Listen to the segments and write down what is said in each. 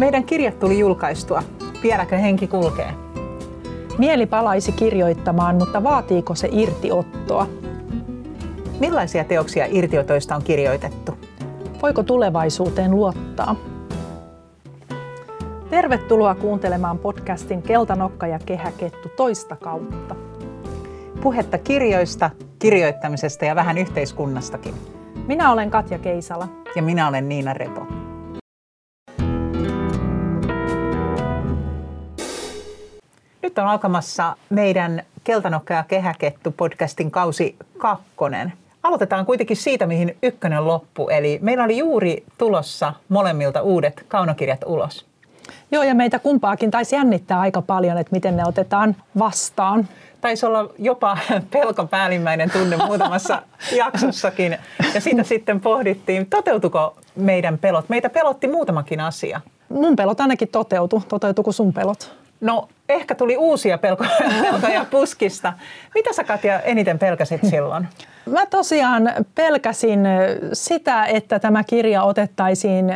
Meidän kirjat tuli julkaistua. Vieläkö henki kulkee? Mieli palaisi kirjoittamaan, mutta vaatiiko se irtiottoa? Millaisia teoksia irtiotoista on kirjoitettu? Voiko tulevaisuuteen luottaa? Tervetuloa kuuntelemaan podcastin Keltanokka ja kehäkettu toista kautta. Puhetta kirjoista, kirjoittamisesta ja vähän yhteiskunnastakin. Minä olen Katja Keisala. Ja minä olen Niina Repo. Nyt on alkamassa meidän Keltanokka ja kehäkettu podcastin kausi kakkonen. Aloitetaan kuitenkin siitä, mihin ykkönen loppu. Eli meillä oli juuri tulossa molemmilta uudet kaunokirjat ulos. Joo, ja meitä kumpaakin taisi jännittää aika paljon, että miten ne otetaan vastaan. Taisi olla jopa pelko päällimmäinen tunne muutamassa jaksossakin. Ja siitä sitten pohdittiin, toteutuko meidän pelot. Meitä pelotti muutamakin asia. Mun pelot ainakin toteutu. Toteutuko sun pelot? No ehkä tuli uusia pelkoja, pelkoja puskista. Mitä sä Katja eniten pelkäsit silloin? Mä tosiaan pelkäsin sitä, että tämä kirja otettaisiin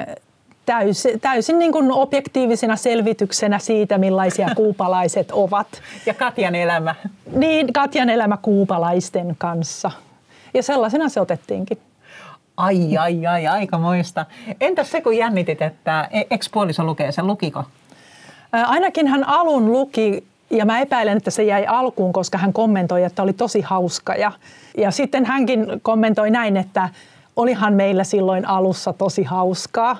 täysin, täysin niin kuin objektiivisena selvityksenä siitä, millaisia kuupalaiset ovat. Ja Katjan elämä. Niin, Katjan elämä kuupalaisten kanssa. Ja sellaisena se otettiinkin. Ai, ai, ai, aika moista. Entäs se, kun jännitit, että e- ekspuoliso lukee sen, lukiko? Ainakin hän alun luki ja mä epäilen, että se jäi alkuun, koska hän kommentoi, että oli tosi hauska. Ja, ja sitten hänkin kommentoi näin, että olihan meillä silloin alussa tosi hauskaa.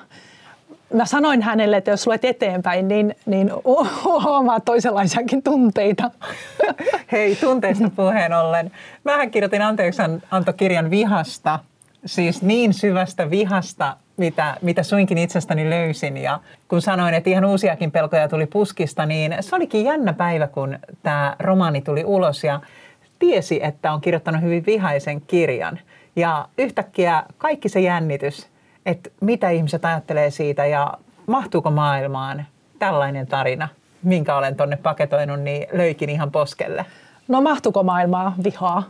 Mä sanoin hänelle, että jos luet eteenpäin, niin, niin huomaat toisenlaisiakin tunteita. Hei, tunteista puheen ollen. Mähän kirjoitin anteeksi antokirjan vihasta, siis niin syvästä vihasta mitä, mitä suinkin itsestäni löysin. Ja kun sanoin, että ihan uusiakin pelkoja tuli puskista, niin se olikin jännä päivä, kun tämä romaani tuli ulos ja tiesi, että on kirjoittanut hyvin vihaisen kirjan. Ja yhtäkkiä kaikki se jännitys, että mitä ihmiset ajattelee siitä ja mahtuuko maailmaan tällainen tarina, minkä olen tonne paketoinut, niin löykin ihan poskelle. No mahtuuko maailmaa vihaa?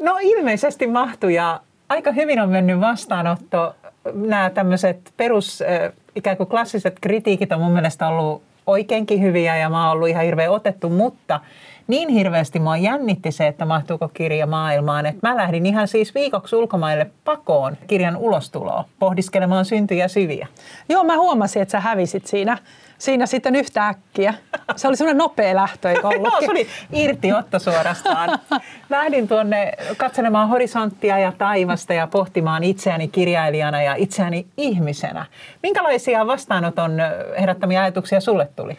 No ilmeisesti mahtuu ja aika hyvin on mennyt vastaanotto nämä tämmöiset perus ikään kuin klassiset kritiikit on mun mielestä ollut oikeinkin hyviä ja mä oon ollut ihan hirveän otettu, mutta niin hirveästi mua jännitti se, että mahtuuko kirja maailmaan, että mä lähdin ihan siis viikoksi ulkomaille pakoon kirjan ulostuloa, pohdiskelemaan syntyjä syviä. Joo, mä huomasin, että sä hävisit siinä siinä sitten yhtä äkkiä. Se oli semmoinen nopea lähtö, eikö ollutkin? se oli irtiotto suorastaan. Lähdin tuonne katselemaan horisonttia ja taivasta ja pohtimaan itseäni kirjailijana ja itseäni ihmisenä. Minkälaisia vastaanoton herättämiä ajatuksia sulle tuli?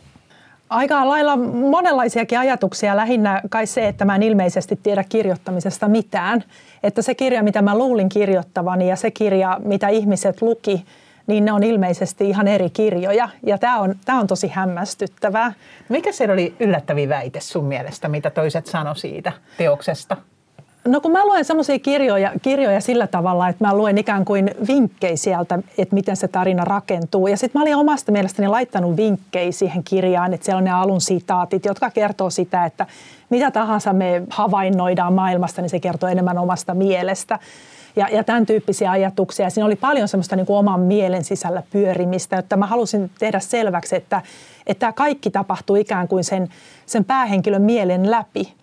Aika lailla monenlaisiakin ajatuksia, lähinnä kai se, että mä en ilmeisesti tiedä kirjoittamisesta mitään. Että se kirja, mitä mä luulin kirjoittavani ja se kirja, mitä ihmiset luki, niin ne on ilmeisesti ihan eri kirjoja. Ja tämä on, tämä on tosi hämmästyttävää. Mikä se oli yllättävin väite sun mielestä, mitä toiset sano siitä teoksesta? No kun mä luen semmoisia kirjoja, kirjoja sillä tavalla, että mä luen ikään kuin vinkkejä sieltä, että miten se tarina rakentuu. Ja sitten mä olin omasta mielestäni laittanut vinkkejä siihen kirjaan, että siellä on ne alun sitaatit, jotka kertoo sitä, että mitä tahansa me havainnoidaan maailmasta, niin se kertoo enemmän omasta mielestä ja, ja tämän tyyppisiä ajatuksia. Siinä oli paljon semmoista niin kuin oman mielen sisällä pyörimistä, että mä halusin tehdä selväksi, että, että kaikki tapahtuu ikään kuin sen, sen päähenkilön mielen läpi.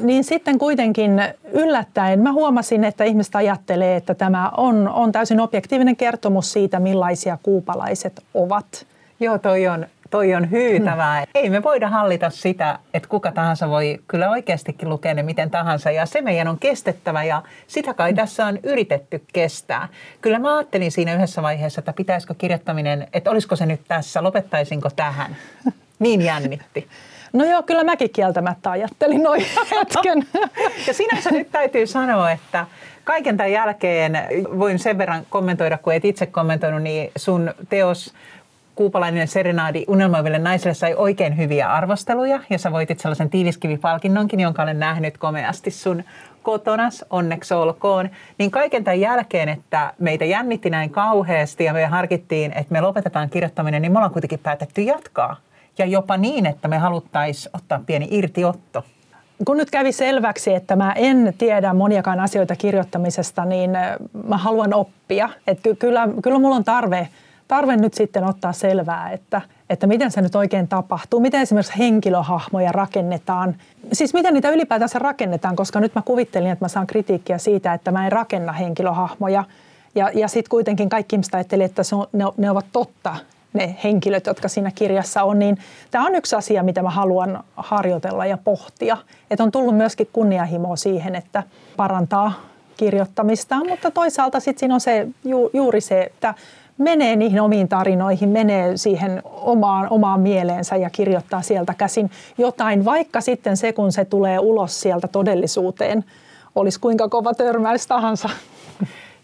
Niin sitten kuitenkin yllättäen mä huomasin, että ihmiset ajattelee, että tämä on, on täysin objektiivinen kertomus siitä, millaisia kuupalaiset ovat. Joo, toi on toi on hyytävää. Hmm. Ei me voida hallita sitä, että kuka tahansa voi kyllä oikeastikin lukea ne miten tahansa ja se meidän on kestettävä ja sitä kai hmm. tässä on yritetty kestää. Kyllä mä ajattelin siinä yhdessä vaiheessa, että pitäisikö kirjoittaminen, että olisiko se nyt tässä, lopettaisinko tähän. Niin jännitti. No joo, kyllä mäkin kieltämättä ajattelin noin hetken. ja sinänsä nyt täytyy sanoa, että kaiken tämän jälkeen voin sen verran kommentoida, kun et itse kommentoinut, niin sun teos Kuupalainen serenaadi unelmoiville naisille sai oikein hyviä arvosteluja ja sä voitit sellaisen tiiliskivipalkinnonkin, jonka olen nähnyt komeasti sun kotonas, onneksi olkoon. Niin kaiken tämän jälkeen, että meitä jännitti näin kauheasti ja me harkittiin, että me lopetetaan kirjoittaminen, niin me ollaan kuitenkin päätetty jatkaa. Ja jopa niin, että me haluttaisiin ottaa pieni irtiotto. Kun nyt kävi selväksi, että mä en tiedä moniakaan asioita kirjoittamisesta, niin mä haluan oppia. Että kyllä, kyllä mulla on tarve tarve nyt sitten ottaa selvää, että, että miten se nyt oikein tapahtuu, miten esimerkiksi henkilöhahmoja rakennetaan. Siis miten niitä ylipäätänsä rakennetaan, koska nyt mä kuvittelin, että mä saan kritiikkiä siitä, että mä en rakenna henkilöhahmoja. Ja, ja sitten kuitenkin kaikki ihmiset ajattelivat, että se on, ne, ne ovat totta, ne henkilöt, jotka siinä kirjassa on, niin tämä on yksi asia, mitä mä haluan harjoitella ja pohtia. Että on tullut myöskin kunnianhimoa siihen, että parantaa kirjoittamista, mutta toisaalta sitten siinä on se, ju, juuri se, että menee niihin omiin tarinoihin, menee siihen omaan, omaan mieleensä ja kirjoittaa sieltä käsin jotain, vaikka sitten se, kun se tulee ulos sieltä todellisuuteen, olisi kuinka kova törmäys tahansa.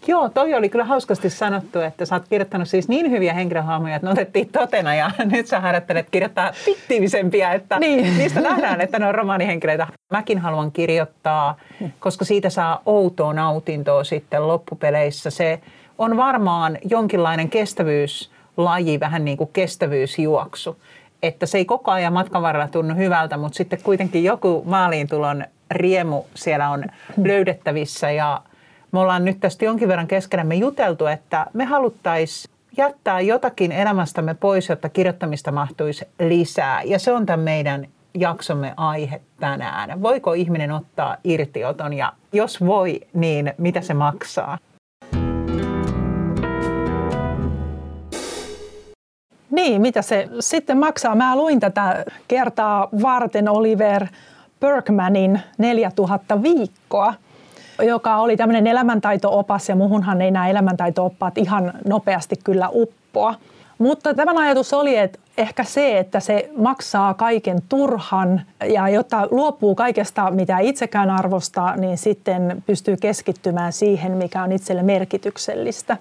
Joo, toi oli kyllä hauskasti sanottu, että sä oot kirjoittanut siis niin hyviä henkilöhahmoja, että ne otettiin totena ja nyt sä harjoittelet kirjoittaa fiktiivisempiä, että niin. niistä nähdään, että ne on romaanihenkilöitä. Mäkin haluan kirjoittaa, koska siitä saa outoa nautintoa sitten loppupeleissä. Se on varmaan jonkinlainen kestävyyslaji, vähän niin kuin kestävyysjuoksu. Että se ei koko ajan matkan varrella tunnu hyvältä, mutta sitten kuitenkin joku maaliintulon riemu siellä on löydettävissä ja me ollaan nyt tästä jonkin verran keskenämme juteltu, että me haluttaisiin jättää jotakin elämästämme pois, jotta kirjoittamista mahtuisi lisää. Ja se on tämän meidän jaksomme aihe tänään. Voiko ihminen ottaa irtioton ja jos voi, niin mitä se maksaa? Niin, mitä se sitten maksaa? Mä luin tätä kertaa varten Oliver Bergmanin 4000 viikkoa – joka oli tämmöinen elämäntaito-opas ja muhunhan ei nämä elämäntaito-oppaat ihan nopeasti kyllä uppoa. Mutta tämän ajatus oli, että ehkä se, että se maksaa kaiken turhan ja jotta luopuu kaikesta, mitä itsekään arvostaa, niin sitten pystyy keskittymään siihen, mikä on itselle merkityksellistä.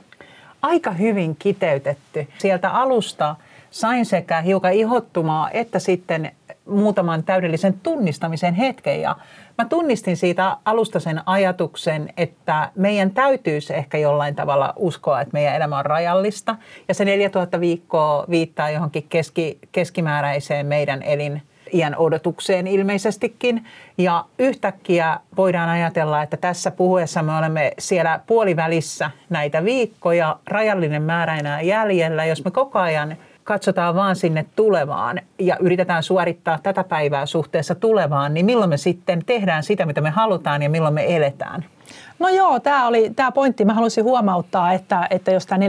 Aika hyvin kiteytetty. Sieltä alusta sain sekä hiukan ihottumaa että sitten muutaman täydellisen tunnistamisen hetken. Ja mä tunnistin siitä alusta sen ajatuksen, että meidän täytyisi ehkä jollain tavalla uskoa, että meidän elämä on rajallista. Ja se 4000 viikkoa viittaa johonkin keski, keskimääräiseen meidän elin iän odotukseen ilmeisestikin. Ja yhtäkkiä voidaan ajatella, että tässä puhuessa me olemme siellä puolivälissä näitä viikkoja, rajallinen määrä enää jäljellä. Jos me koko ajan katsotaan vaan sinne tulevaan ja yritetään suorittaa tätä päivää suhteessa tulevaan, niin milloin me sitten tehdään sitä, mitä me halutaan ja milloin me eletään? No joo, tämä oli tämä pointti. Mä haluaisin huomauttaa, että, että jos tämä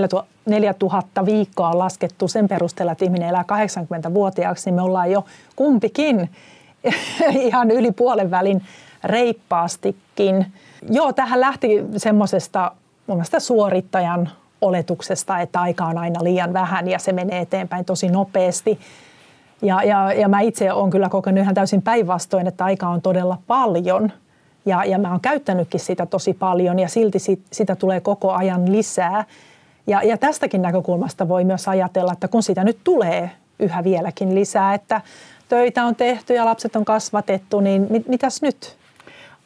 4000 viikkoa on laskettu sen perusteella, että ihminen elää 80-vuotiaaksi, niin me ollaan jo kumpikin ihan yli puolen välin reippaastikin. Joo, tähän lähti semmoisesta mun suorittajan oletuksesta, että aika on aina liian vähän ja se menee eteenpäin tosi nopeasti. Ja, ja, ja mä itse olen kyllä kokenut ihan täysin päinvastoin, että aika on todella paljon. Ja, ja mä oon käyttänytkin sitä tosi paljon ja silti sit, sitä tulee koko ajan lisää. Ja, ja tästäkin näkökulmasta voi myös ajatella, että kun sitä nyt tulee yhä vieläkin lisää, että töitä on tehty ja lapset on kasvatettu, niin mit, mitäs nyt?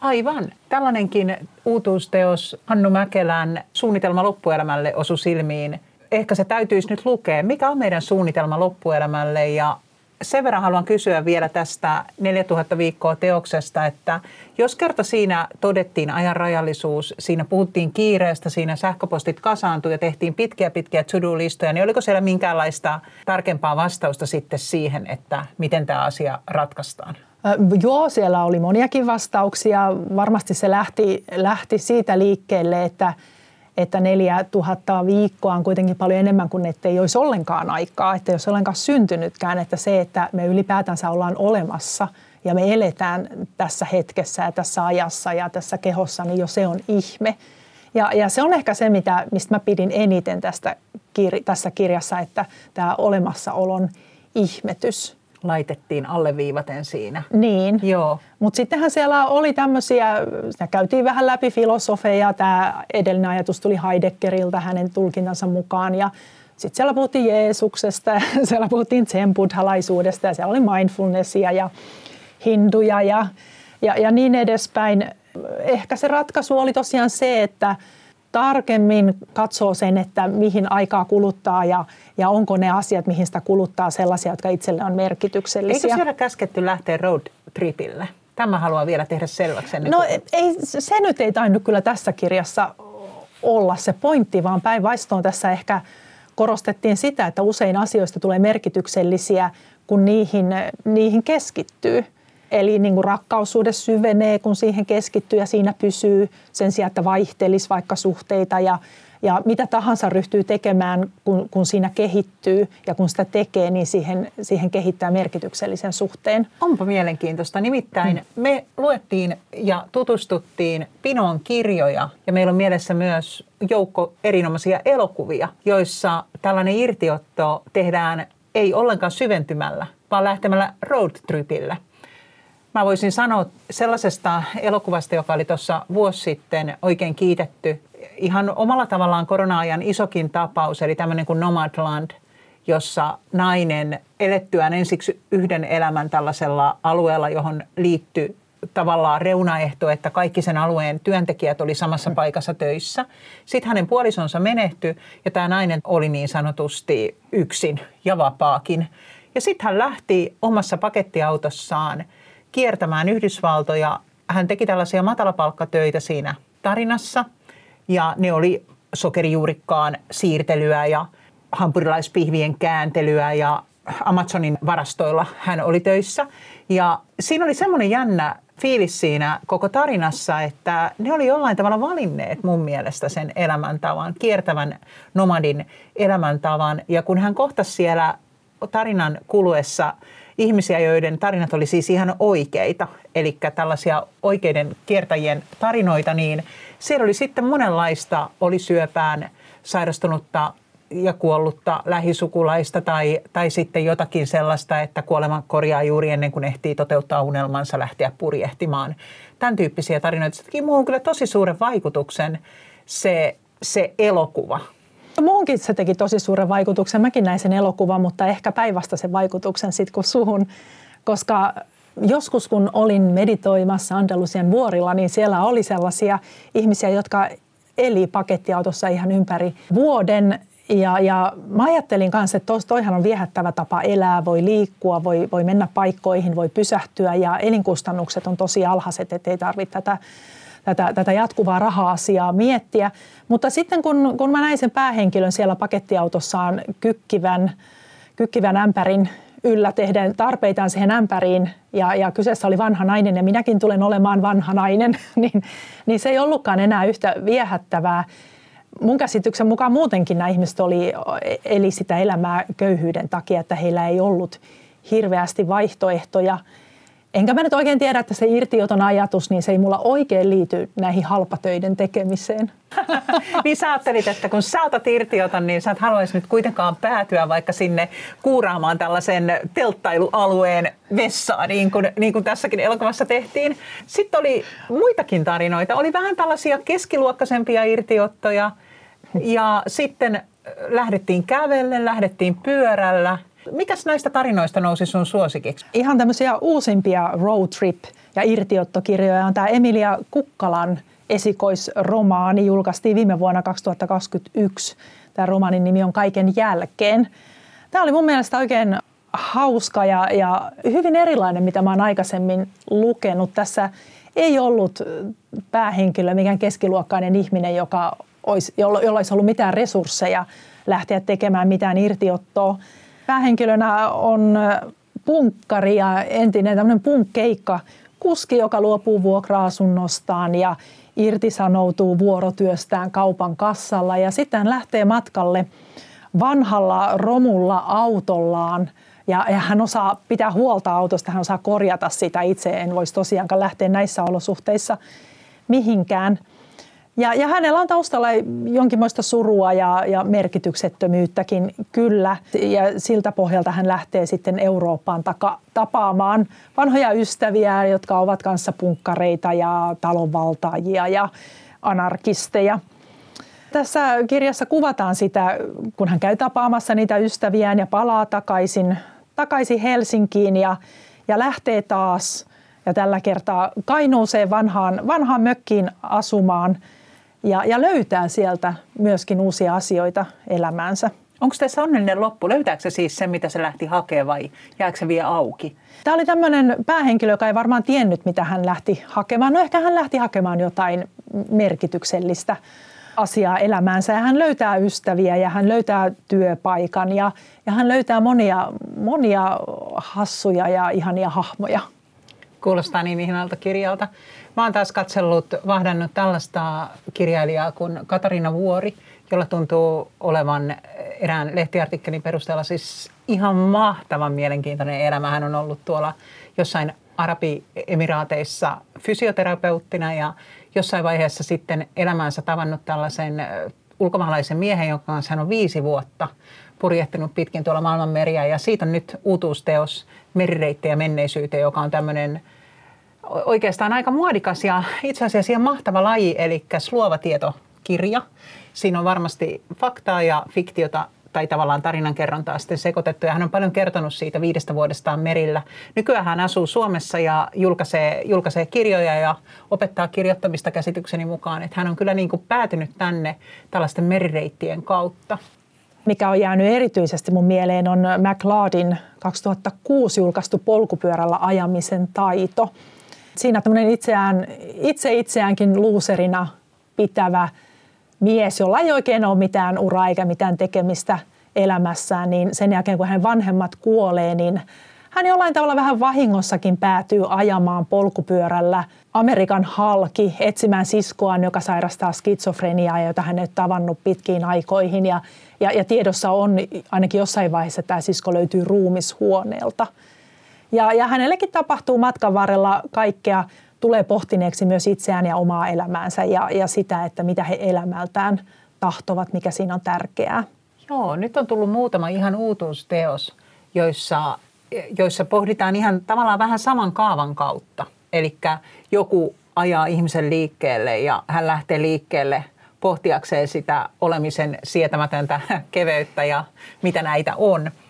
Aivan. Tällainenkin uutuusteos Hannu Mäkelän suunnitelma loppuelämälle osu silmiin. Ehkä se täytyisi nyt lukea. Mikä on meidän suunnitelma loppuelämälle ja sen verran haluan kysyä vielä tästä 4000 viikkoa teoksesta, että jos kerta siinä todettiin ajan rajallisuus, siinä puhuttiin kiireestä, siinä sähköpostit kasaantui ja tehtiin pitkiä pitkiä to-do-listoja, niin oliko siellä minkäänlaista tarkempaa vastausta sitten siihen, että miten tämä asia ratkaistaan? Joo, siellä oli moniakin vastauksia. Varmasti se lähti, lähti siitä liikkeelle, että, että 4000 viikkoa on kuitenkin paljon enemmän kuin että ei olisi ollenkaan aikaa, että olisi ollenkaan syntynytkään, että se, että me ylipäätänsä ollaan olemassa ja me eletään tässä hetkessä ja tässä ajassa ja tässä kehossa, niin jo se on ihme. Ja, ja se on ehkä se, mitä, mistä mä pidin eniten tästä, tässä kirjassa, että tämä olemassaolon ihmetys – laitettiin alleviivaten siinä. Niin, Joo. mutta sittenhän siellä oli tämmöisiä, käytiin vähän läpi filosofeja, tämä edellinen ajatus tuli Heideggeriltä hänen tulkintansa mukaan ja sitten siellä puhuttiin Jeesuksesta, siellä puhuttiin zen-buddhalaisuudesta ja siellä oli mindfulnessia ja hinduja ja, ja, ja niin edespäin. Ehkä se ratkaisu oli tosiaan se, että tarkemmin katsoo sen, että mihin aikaa kuluttaa ja, ja onko ne asiat, mihin sitä kuluttaa sellaisia, jotka itselle on merkityksellisiä. Eikö siellä käsketty lähteä road tripille? Tämä haluaa vielä tehdä selväksi. No ei, se nyt ei tainnut kyllä tässä kirjassa olla se pointti, vaan päinvastoin tässä ehkä korostettiin sitä, että usein asioista tulee merkityksellisiä, kun niihin, niihin keskittyy. Eli niin kuin rakkaussuhde syvenee, kun siihen keskittyy ja siinä pysyy sen sijaan, että vaihtelisi vaikka suhteita ja, ja mitä tahansa ryhtyy tekemään, kun, kun siinä kehittyy ja kun sitä tekee, niin siihen, siihen kehittää merkityksellisen suhteen. Onpa mielenkiintoista. Nimittäin mm. me luettiin ja tutustuttiin Pinon kirjoja ja meillä on mielessä myös joukko erinomaisia elokuvia, joissa tällainen irtiotto tehdään ei ollenkaan syventymällä, vaan lähtemällä roadtripille – Mä voisin sanoa sellaisesta elokuvasta, joka oli tuossa vuosi sitten oikein kiitetty. Ihan omalla tavallaan korona-ajan isokin tapaus, eli tämmöinen kuin Nomadland, jossa nainen elettyään ensiksi yhden elämän tällaisella alueella, johon liittyy tavallaan reunaehto, että kaikki sen alueen työntekijät oli samassa paikassa töissä. Sitten hänen puolisonsa menehtyi ja tämä nainen oli niin sanotusti yksin ja vapaakin. Ja sitten hän lähti omassa pakettiautossaan – kiertämään Yhdysvaltoja. Hän teki tällaisia matalapalkkatöitä siinä tarinassa ja ne oli sokerijuurikkaan siirtelyä ja hampurilaispihvien kääntelyä ja Amazonin varastoilla hän oli töissä. Ja siinä oli semmoinen jännä fiilis siinä koko tarinassa, että ne oli jollain tavalla valinneet mun mielestä sen elämäntavan, kiertävän nomadin elämäntavan. Ja kun hän kohtasi siellä tarinan kuluessa ihmisiä, joiden tarinat oli siis ihan oikeita, eli tällaisia oikeiden kiertäjien tarinoita, niin siellä oli sitten monenlaista, oli syöpään sairastunutta ja kuollutta lähisukulaista tai, tai sitten jotakin sellaista, että kuolema korjaa juuri ennen kuin ehtii toteuttaa unelmansa lähteä purjehtimaan. Tämän tyyppisiä tarinoita. Se teki muuhun kyllä tosi suuren vaikutuksen se, se elokuva. Muunkin se teki tosi suuren vaikutuksen. Mäkin näin sen elokuvan, mutta ehkä päinvastaisen vaikutuksen sitten kuin suhun, koska joskus kun olin meditoimassa Andalusian vuorilla, niin siellä oli sellaisia ihmisiä, jotka eli pakettiautossa ihan ympäri vuoden. Ja, ja mä ajattelin kanssa, että toihan on viehättävä tapa elää, voi liikkua, voi, voi mennä paikkoihin, voi pysähtyä ja elinkustannukset on tosi alhaiset, ettei tarvitse tätä tätä, tätä jatkuvaa raha-asiaa miettiä. Mutta sitten kun, kun mä näin sen päähenkilön siellä pakettiautossaan kykkivän, kykkivän ämpärin yllä tehden tarpeitaan siihen ämpäriin ja, ja kyseessä oli vanha nainen ja minäkin tulen olemaan vanha nainen, niin, niin se ei ollutkaan enää yhtä viehättävää. Mun käsityksen mukaan muutenkin nämä ihmiset oli, eli sitä elämää köyhyyden takia, että heillä ei ollut hirveästi vaihtoehtoja – Enkä mä nyt oikein tiedä, että se irtioton ajatus, niin se ei mulla oikein liity näihin halpatöiden tekemiseen. niin sä ajattelit, että kun sä otat irtioton, niin sä et haluaisi nyt kuitenkaan päätyä vaikka sinne kuuraamaan tällaisen telttailualueen vessaan, niin kuin, niin kuin tässäkin elokuvassa tehtiin. Sitten oli muitakin tarinoita. Oli vähän tällaisia keskiluokkaisempia irtiottoja. Ja sitten lähdettiin kävelle, lähdettiin pyörällä – Mikäs näistä tarinoista nousi sun suosikiksi? Ihan tämmöisiä uusimpia road trip ja irtiottokirjoja on tämä Emilia Kukkalan esikoisromaani, julkaistiin viime vuonna 2021. Tämä romaanin nimi on Kaiken jälkeen. Tämä oli mun mielestä oikein hauska ja, ja hyvin erilainen, mitä mä oon aikaisemmin lukenut. Tässä ei ollut päähenkilö, mikään keskiluokkainen ihminen, joka olisi, jolla, jolla olisi ollut mitään resursseja lähteä tekemään mitään irtiottoa päähenkilönä on punkkari ja entinen tämmöinen punkkeikka, kuski, joka luopuu vuokra-asunnostaan ja irtisanoutuu vuorotyöstään kaupan kassalla ja sitten lähtee matkalle vanhalla romulla autollaan. Ja, ja hän osaa pitää huolta autosta, hän osaa korjata sitä itse. En voisi tosiaankaan lähteä näissä olosuhteissa mihinkään – ja, ja hänellä on taustalla jonkinmoista surua ja, ja merkityksettömyyttäkin kyllä. Ja siltä pohjalta hän lähtee sitten Eurooppaan taka, tapaamaan vanhoja ystäviä, jotka ovat kanssa punkkareita ja talonvaltaajia ja anarkisteja. Tässä kirjassa kuvataan sitä, kun hän käy tapaamassa niitä ystäviään ja palaa takaisin, takaisin Helsinkiin ja, ja lähtee taas ja tällä kertaa Kainuuseen vanhaan, vanhaan mökkiin asumaan – ja, ja löytää sieltä myöskin uusia asioita elämäänsä. Onko tässä onnellinen loppu? Löytääkö se siis sen, mitä se lähti hakemaan vai jääkö se vielä auki? Tämä oli tämmöinen päähenkilö, joka ei varmaan tiennyt, mitä hän lähti hakemaan. No ehkä hän lähti hakemaan jotain merkityksellistä asiaa elämäänsä ja hän löytää ystäviä ja hän löytää työpaikan ja, ja hän löytää monia, monia hassuja ja ihania hahmoja. Kuulostaa niin ihanalta kirjalta. Mä oon taas katsellut, vahdannut tällaista kirjailijaa kuin Katarina Vuori, jolla tuntuu olevan erään lehtiartikkelin perusteella siis ihan mahtavan mielenkiintoinen elämä. Hän on ollut tuolla jossain Arabiemiraateissa fysioterapeuttina ja jossain vaiheessa sitten elämäänsä tavannut tällaisen ulkomaalaisen miehen, jonka kanssa hän on viisi vuotta purjehtinut pitkin tuolla maailman meriä. Ja siitä on nyt uutuusteos Merireittejä menneisyyteen, joka on tämmöinen oikeastaan aika muodikas ja itse asiassa ihan mahtava laji, eli luova tietokirja. Siinä on varmasti faktaa ja fiktiota tai tavallaan tarinankerrontaa sitten sekoitettu. Ja hän on paljon kertonut siitä viidestä vuodestaan merillä. Nykyään hän asuu Suomessa ja julkaisee, julkaisee kirjoja ja opettaa kirjoittamista käsitykseni mukaan. Että hän on kyllä niin kuin päätynyt tänne tällaisten merireittien kautta. Mikä on jäänyt erityisesti mun mieleen on McLeodin 2006 julkaistu polkupyörällä ajamisen taito. Siinä tämmöinen itseään, itse itseäänkin luuserina pitävä – mies, jolla ei oikein ole mitään uraa eikä mitään tekemistä elämässään, niin sen jälkeen kun hänen vanhemmat kuolee, niin hän jollain tavalla vähän vahingossakin päätyy ajamaan polkupyörällä Amerikan halki etsimään siskoaan, joka sairastaa skitsofreniaa, jota hän ei tavannut pitkiin aikoihin. Ja, ja, ja tiedossa on ainakin jossain vaiheessa, että tämä sisko löytyy ruumishuoneelta. Ja, ja hänellekin tapahtuu matkan varrella kaikkea tulee pohtineeksi myös itseään ja omaa elämäänsä ja, ja sitä, että mitä he elämältään tahtovat, mikä siinä on tärkeää. Joo, nyt on tullut muutama ihan uutuusteos, joissa, joissa pohditaan ihan tavallaan vähän saman kaavan kautta. Eli joku ajaa ihmisen liikkeelle ja hän lähtee liikkeelle pohtiakseen sitä olemisen sietämätöntä keveyttä ja mitä näitä on –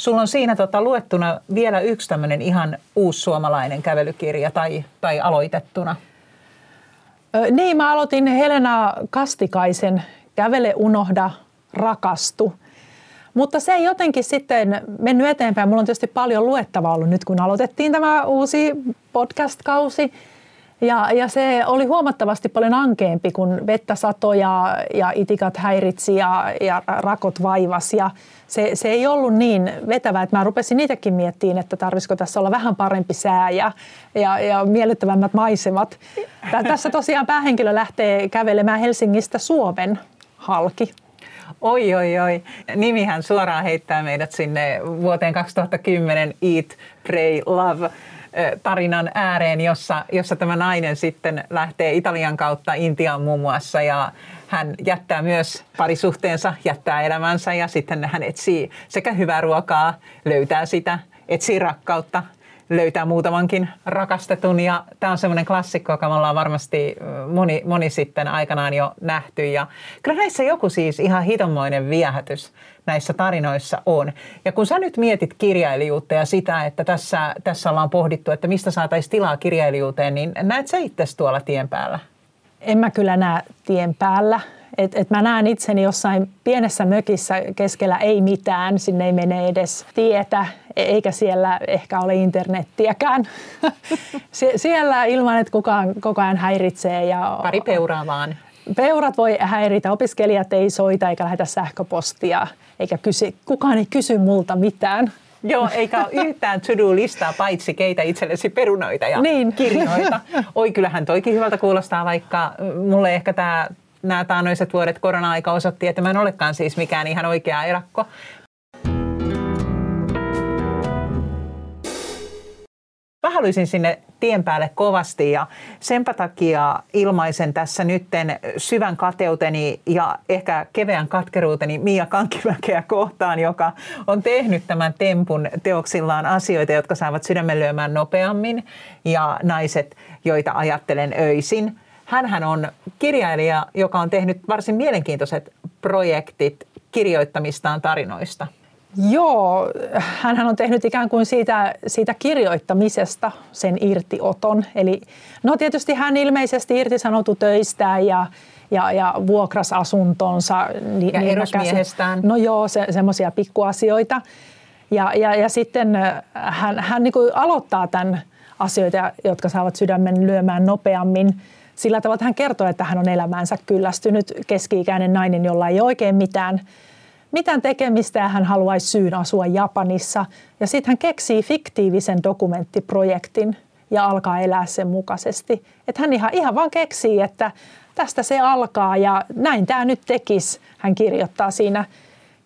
Sulla on siinä tota, luettuna vielä yksi tämmöinen ihan uusi suomalainen kävelykirja tai, tai aloitettuna. Ö, niin, mä aloitin Helena Kastikaisen Kävele, unohda, rakastu. Mutta se ei jotenkin sitten mennyt eteenpäin. Mulla on tietysti paljon luettavaa ollut nyt, kun aloitettiin tämä uusi podcast-kausi. Ja, ja se oli huomattavasti paljon ankeampi, kun vettä sato ja, itikat häiritsi ja, ja rakot vaivas. Ja se, se ei ollut niin vetävää, että mä rupesin niitäkin miettimään, että tarvisiko tässä olla vähän parempi sää ja, ja, ja miellyttävämmät maisemat. Tässä tosiaan päähenkilö lähtee kävelemään Helsingistä Suomen halki. Oi, oi, oi. Nimihän suoraan heittää meidät sinne vuoteen 2010 Eat, Pray, Love tarinan ääreen, jossa, jossa tämä nainen sitten lähtee Italian kautta Intiaan muun muassa ja hän jättää myös parisuhteensa, jättää elämänsä ja sitten hän etsii sekä hyvää ruokaa, löytää sitä, etsii rakkautta, löytää muutamankin rakastetun ja tämä on semmoinen klassikko, joka me ollaan varmasti moni, moni sitten aikanaan jo nähty ja kyllä näissä joku siis ihan hitonmoinen viehätys näissä tarinoissa on. Ja kun sä nyt mietit kirjailijuutta ja sitä, että tässä, tässä ollaan pohdittu, että mistä saataisiin tilaa kirjailijuuteen, niin näet sä itse tuolla tien päällä? En mä kyllä näe tien päällä. Et, et mä näen itseni jossain pienessä mökissä keskellä ei mitään, sinne ei mene edes tietä, e- eikä siellä ehkä ole internettiäkään. Sie- siellä ilman, että kukaan koko ajan häiritsee. Ja Pari peuraa vaan. Peurat voi häiritä, opiskelijat ei soita eikä lähetä sähköpostia, eikä kysy, kukaan ei kysy multa mitään. Joo, eikä ole yhtään to-do-listaa paitsi keitä itsellesi perunoita ja niin. kirjoita. Oi, kyllähän toikin hyvältä kuulostaa, vaikka mulle ehkä tämä nämä taannoiset vuodet korona-aika osoitti, että mä en olekaan siis mikään ihan oikea erakko. Mä haluaisin sinne tien päälle kovasti ja senpä takia ilmaisen tässä nytten syvän kateuteni ja ehkä keveän katkeruuteni Mia Kankkimäkeä kohtaan, joka on tehnyt tämän tempun teoksillaan asioita, jotka saavat sydämen lyömään nopeammin ja naiset, joita ajattelen öisin. Hänhän on kirjailija, joka on tehnyt varsin mielenkiintoiset projektit kirjoittamistaan tarinoista – Joo, hän on tehnyt ikään kuin siitä, siitä kirjoittamisesta sen irtioton. Eli no tietysti hän ilmeisesti irtisanoutui töistään ja, ja, ja vuokras asuntonsa. Ja niin erosmiehestään. No joo, se, semmoisia pikkuasioita. Ja, ja, ja sitten hän, hän niin kuin aloittaa tämän asioita, jotka saavat sydämen lyömään nopeammin sillä tavalla, että hän kertoo, että hän on elämäänsä kyllästynyt keski-ikäinen nainen, jolla ei oikein mitään, mitään tekemistä ja hän haluaisi syyn asua Japanissa. Ja sitten hän keksii fiktiivisen dokumenttiprojektin ja alkaa elää sen mukaisesti. Että hän ihan, ihan vaan keksii, että tästä se alkaa ja näin tämä nyt tekisi, hän kirjoittaa siinä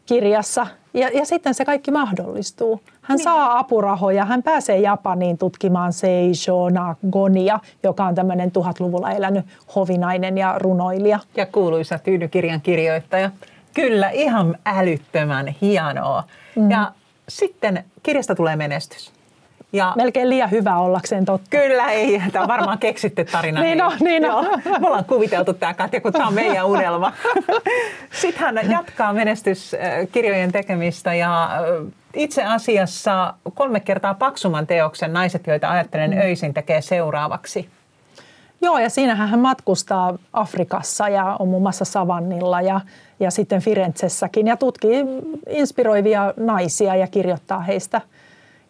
kirjassa. Ja, ja sitten se kaikki mahdollistuu. Hän niin. saa apurahoja, hän pääsee Japaniin tutkimaan Seijo Nagonia, joka on tämmöinen tuhatluvulla elänyt hovinainen ja runoilija. Ja kuuluisa tyynykirjan kirjoittaja. Kyllä, ihan älyttömän hienoa. Mm. Ja sitten kirjasta tulee menestys. Ja Melkein liian hyvä ollakseen totta. Kyllä ei, tämä on varmaan keksitty tarina. niin on, niin on. Me ollaan kuviteltu tämä Katja, kun tämä on meidän unelma. Sitten hän jatkaa menestyskirjojen tekemistä ja itse asiassa kolme kertaa paksumman teoksen Naiset, joita ajattelen mm. öisin, tekee seuraavaksi. Joo, ja siinähän hän matkustaa Afrikassa ja on muun muassa Savannilla ja, ja sitten Firenzessäkin ja tutkii inspiroivia naisia ja kirjoittaa heistä –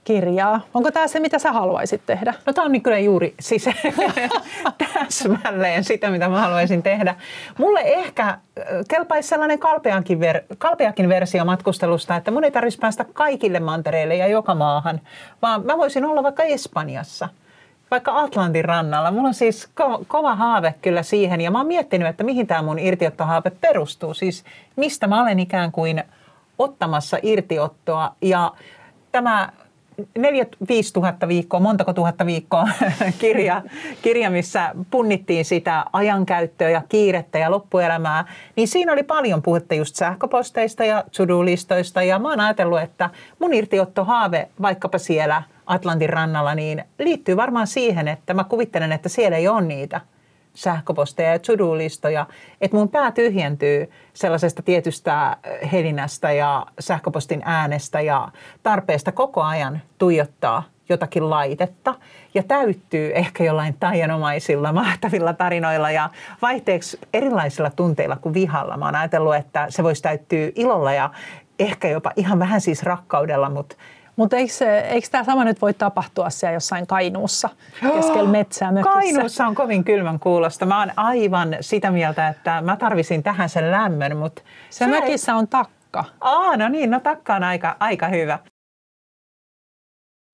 kirjaa. Onko tämä se, mitä sä haluaisit tehdä? No tämä on niin kyllä juuri siis täsmälleen sitä, mitä mä haluaisin tehdä. Mulle ehkä kelpaisi sellainen kalpeakin, ver- kalpeakin versio matkustelusta, että mun ei tarvitsisi päästä kaikille mantereille ja joka maahan, vaan mä voisin olla vaikka Espanjassa – vaikka Atlantin rannalla. Mulla on siis ko- kova haave kyllä siihen ja mä oon miettinyt, että mihin tämä mun irtiottohaave perustuu. Siis mistä mä olen ikään kuin ottamassa irtiottoa ja tämä 4 5 tuhatta viikkoa, montako tuhatta viikkoa kirja, kirja, missä punnittiin sitä ajankäyttöä ja kiirettä ja loppuelämää, niin siinä oli paljon puhetta just sähköposteista ja to-do-listoista. Ja mä oon ajatellut, että mun irtiottohaave vaikkapa siellä Atlantin rannalla niin liittyy varmaan siihen, että mä kuvittelen, että siellä ei ole niitä – sähköposteja ja to-do-listoja, että mun pää tyhjentyy sellaisesta tietystä helinästä ja sähköpostin äänestä ja tarpeesta koko ajan tuijottaa jotakin laitetta ja täyttyy ehkä jollain taianomaisilla, mahtavilla tarinoilla ja vaihteeksi erilaisilla tunteilla kuin vihalla. Mä oon ajatellut, että se voisi täyttyä ilolla ja ehkä jopa ihan vähän siis rakkaudella, mutta mutta eikö, eikö tämä sama nyt voi tapahtua siellä jossain Kainuussa keskellä metsää mökissä? Kainuussa on kovin kylmän kuulosta. Mä oon aivan sitä mieltä, että mä tarvisin tähän sen lämmön, mutta... Se, mökissä ei... on takka. Aa, no niin, no takka on aika, aika hyvä.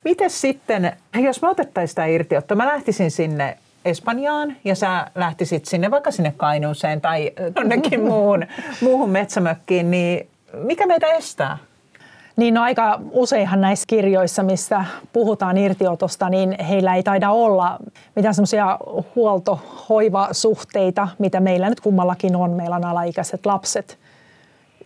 Miten sitten, jos mä otettaisiin sitä irtiottoa, mä lähtisin sinne Espanjaan ja sä lähtisit sinne vaikka sinne Kainuuseen tai jonnekin muuhun, muuhun metsämökkiin, niin mikä meitä estää? Niin no aika useinhan näissä kirjoissa, missä puhutaan irtiotosta, niin heillä ei taida olla mitään semmoisia huoltohoivasuhteita, mitä meillä nyt kummallakin on. Meillä on alaikäiset lapset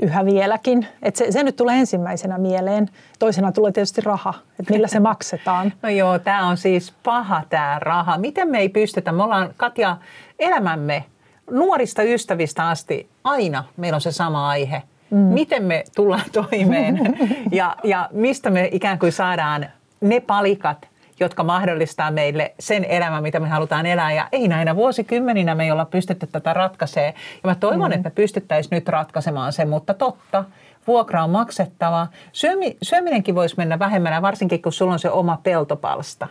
yhä vieläkin. Et se, se nyt tulee ensimmäisenä mieleen. Toisena tulee tietysti raha, että millä se maksetaan. No joo, tämä on siis paha tämä raha. Miten me ei pystytä, me ollaan Katja elämämme nuorista ystävistä asti aina meillä on se sama aihe – mm. miten me tullaan toimeen ja, ja mistä me ikään kuin saadaan ne palikat, jotka mahdollistaa meille sen elämän, mitä me halutaan elää. Ja ei näinä vuosikymmeninä me ei olla pystytty tätä ratkaisemaan. Ja mä toivon, mm. että me pystyttäisiin nyt ratkaisemaan se, mutta totta, vuokra on maksettava. Syömi, syöminenkin voisi mennä vähemmän, varsinkin kun sulla on se oma peltopalsta.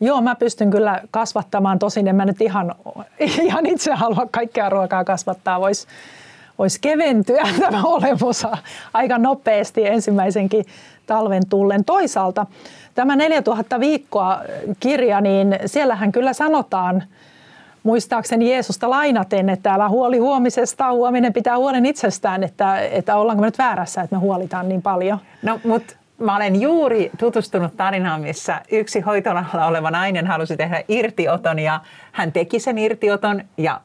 Joo, mä pystyn kyllä kasvattamaan. Tosin en mä nyt ihan, ihan itse halua kaikkea ruokaa kasvattaa. Voisi voisi keventyä tämä olemus aika nopeasti ensimmäisenkin talven tullen. Toisaalta tämä 4000 viikkoa kirja, niin siellähän kyllä sanotaan, muistaakseni Jeesusta lainaten, että älä huoli huomisesta, huominen pitää huolen itsestään, että, että ollaanko me nyt väärässä, että me huolitaan niin paljon. No, mutta mä olen juuri tutustunut tarinaan, missä yksi hoitolalla oleva nainen halusi tehdä irtioton ja hän teki sen irtioton ja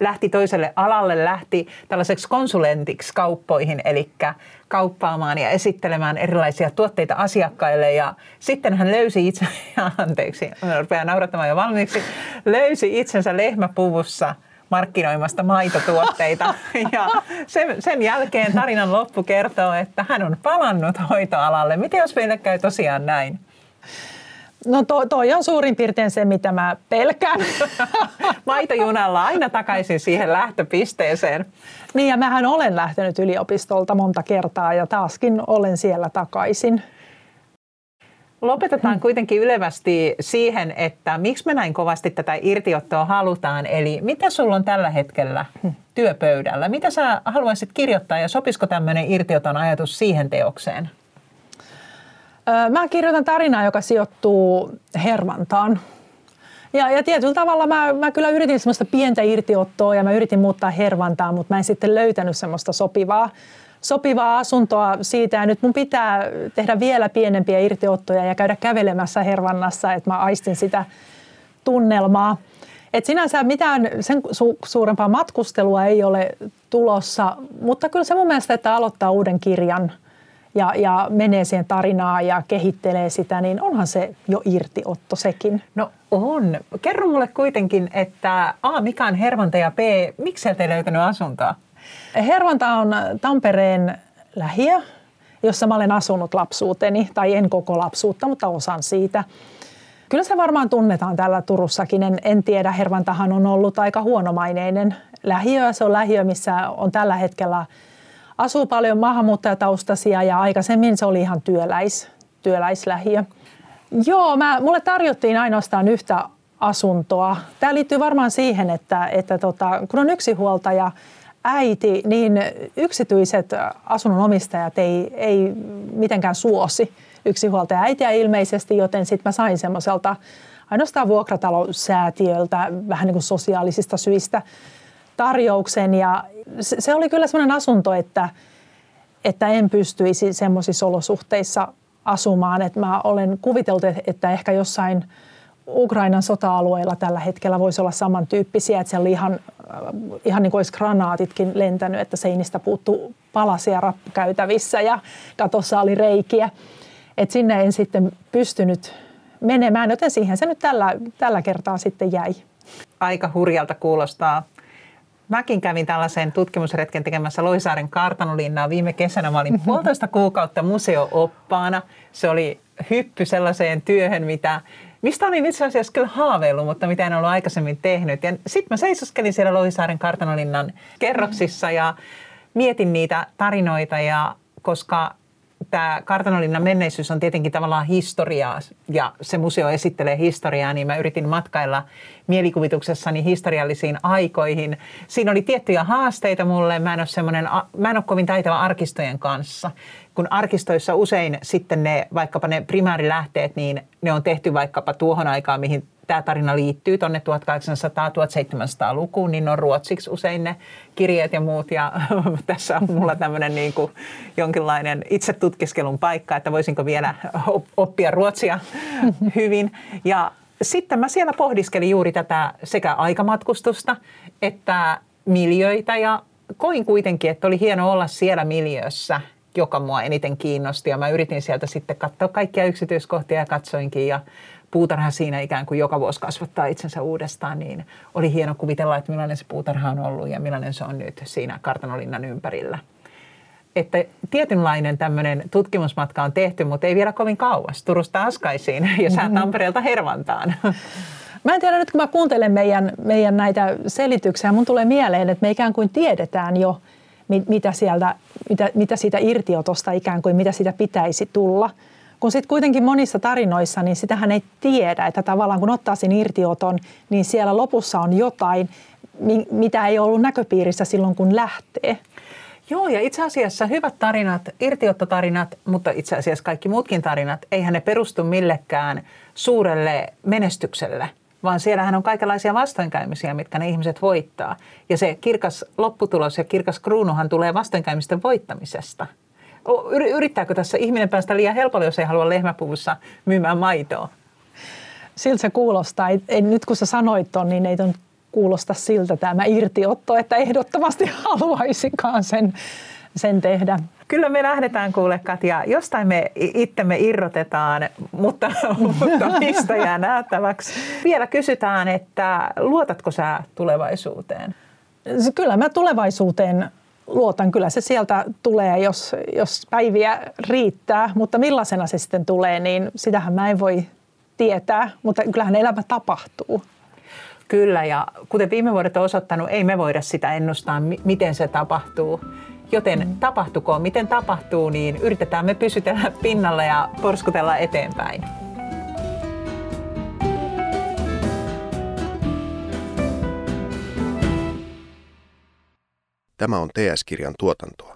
lähti toiselle alalle, lähti tällaiseksi konsulentiksi kauppoihin, eli kauppaamaan ja esittelemään erilaisia tuotteita asiakkaille. Ja sitten hän löysi itse, anteeksi, rupean naurattamaan jo valmiiksi, löysi itsensä lehmäpuvussa markkinoimasta maitotuotteita. Ja sen, sen jälkeen tarinan loppu kertoo, että hän on palannut hoitoalalle. Miten jos meille käy tosiaan näin? No to, toi on suurin piirtein se, mitä mä pelkään. Maitojunalla aina takaisin siihen lähtöpisteeseen. Niin ja mähän olen lähtenyt yliopistolta monta kertaa ja taaskin olen siellä takaisin. Lopetetaan kuitenkin ylevästi siihen, että miksi me näin kovasti tätä irtiottoa halutaan. Eli mitä sulla on tällä hetkellä työpöydällä? Mitä sä haluaisit kirjoittaa ja sopisiko tämmöinen irtioton ajatus siihen teokseen? Mä kirjoitan tarinaa, joka sijoittuu Hermantaan. Ja, ja tietyllä tavalla mä, mä kyllä yritin semmoista pientä irtiottoa ja mä yritin muuttaa Hervantaa, mutta mä en sitten löytänyt semmoista sopivaa, sopivaa asuntoa siitä. Ja nyt mun pitää tehdä vielä pienempiä irtiottoja ja käydä kävelemässä Hervannassa, että mä aistin sitä tunnelmaa. Et sinänsä mitään sen su- suurempaa matkustelua ei ole tulossa, mutta kyllä se mun mielestä, että aloittaa uuden kirjan – ja, ja menee siihen tarinaan ja kehittelee sitä, niin onhan se jo irtiotto sekin. No on. Kerro mulle kuitenkin, että A, mikä on Hervanta ja B, miksi et löytänyt asuntoa? Hervanta on Tampereen lähiö, jossa mä olen asunut lapsuuteni, tai en koko lapsuutta, mutta osan siitä. Kyllä se varmaan tunnetaan täällä Turussakin. En, en tiedä, Hervantahan on ollut aika huonomaineinen lähiö. Se on lähiö, missä on tällä hetkellä – asuu paljon maahanmuuttajataustaisia ja aikaisemmin se oli ihan työläis, työläislähiö. Joo, mä, mulle tarjottiin ainoastaan yhtä asuntoa. Tämä liittyy varmaan siihen, että, että tota, kun on yksinhuoltaja äiti, niin yksityiset asunnonomistajat ei, ei mitenkään suosi yksinhuoltaja äitiä ilmeisesti, joten sitten mä sain semmoiselta ainoastaan vuokratalousäätiöltä vähän niin kuin sosiaalisista syistä tarjouksen ja se, oli kyllä sellainen asunto, että, että en pystyisi semmoisissa olosuhteissa asumaan. Että mä olen kuviteltu, että ehkä jossain Ukrainan sota-alueilla tällä hetkellä voisi olla samantyyppisiä, että siellä oli ihan, ihan niin kuin olisi granaatitkin lentänyt, että seinistä puuttuu palasia rappukäytävissä ja katossa oli reikiä. että sinne en sitten pystynyt menemään, joten siihen se nyt tällä, tällä kertaa sitten jäi. Aika hurjalta kuulostaa Mäkin kävin tällaisen tutkimusretken tekemässä Loisaaren kartanolinnaa viime kesänä. Mä olin puolitoista kuukautta museooppaana. Se oli hyppy sellaiseen työhön, mitä, mistä olin itse asiassa kyllä haaveillut, mutta mitä en ollut aikaisemmin tehnyt. Ja sitten mä seisoskelin siellä Loisaaren kartanolinnan kerroksissa ja mietin niitä tarinoita ja koska tämä kartanolinnan menneisyys on tietenkin tavallaan historiaa ja se museo esittelee historiaa, niin mä yritin matkailla mielikuvituksessani historiallisiin aikoihin. Siinä oli tiettyjä haasteita mulle. Mä en ole, mä en ole kovin taitava arkistojen kanssa. Kun arkistoissa usein sitten ne, vaikkapa ne primäärilähteet, niin ne on tehty vaikkapa tuohon aikaan, mihin tämä tarina liittyy tuonne 1800-1700-lukuun, niin on ruotsiksi usein ne kirjeet ja muut. Ja tässä on mulla tämmöinen niin kuin jonkinlainen itse tutkiskelun paikka, että voisinko vielä oppia ruotsia hyvin. Ja sitten mä siellä pohdiskelin juuri tätä sekä aikamatkustusta että miljöitä ja koin kuitenkin, että oli hieno olla siellä miljöössä, joka mua eniten kiinnosti. Ja mä yritin sieltä sitten katsoa kaikkia yksityiskohtia ja katsoinkin ja puutarha siinä ikään kuin joka vuosi kasvattaa itsensä uudestaan, niin oli hieno kuvitella, että millainen se puutarha on ollut ja millainen se on nyt siinä kartanolinnan ympärillä. Että tietynlainen tämmöinen tutkimusmatka on tehty, mutta ei vielä kovin kauas. Turusta Askaisiin ja sä mm-hmm. Tampereelta Hervantaan. Mä en tiedä, nyt kun mä kuuntelen meidän, meidän näitä selityksiä, mun tulee mieleen, että me ikään kuin tiedetään jo, mitä, sieltä, mitä, mitä siitä irtiotosta ikään kuin, mitä siitä pitäisi tulla – kun sitten kuitenkin monissa tarinoissa, niin sitähän ei tiedä, että tavallaan kun ottaa sen irtioton, niin siellä lopussa on jotain, mitä ei ollut näköpiirissä silloin, kun lähtee. Joo, ja itse asiassa hyvät tarinat, irtiottotarinat, mutta itse asiassa kaikki muutkin tarinat, eihän ne perustu millekään suurelle menestykselle, vaan siellähän on kaikenlaisia vastoinkäymisiä, mitkä ne ihmiset voittaa. Ja se kirkas lopputulos ja kirkas kruunuhan tulee vastoinkäymisten voittamisesta – yrittääkö tässä ihminen päästä liian helpolla, jos ei halua lehmäpuvussa myymään maitoa? Siltä se kuulostaa. Ei, ei, nyt kun sä sanoit ton, niin ei ton kuulosta siltä tämä irtiotto, että ehdottomasti haluaisikaan sen, sen tehdä. Kyllä me lähdetään kuule Katja, jostain me itsemme irrotetaan, mutta, mutta mistä jää nähtäväksi. Vielä kysytään, että luotatko sä tulevaisuuteen? Kyllä mä tulevaisuuteen luotan, kyllä se sieltä tulee, jos, jos päiviä riittää, mutta millaisena se sitten tulee, niin sitähän mä en voi tietää, mutta kyllähän elämä tapahtuu. Kyllä, ja kuten viime vuodet on osoittanut, ei me voida sitä ennustaa, miten se tapahtuu. Joten tapahtukoon miten tapahtuu, niin yritetään me pysytellä pinnalla ja porskutella eteenpäin. Tämä on TS-kirjan tuotantoa.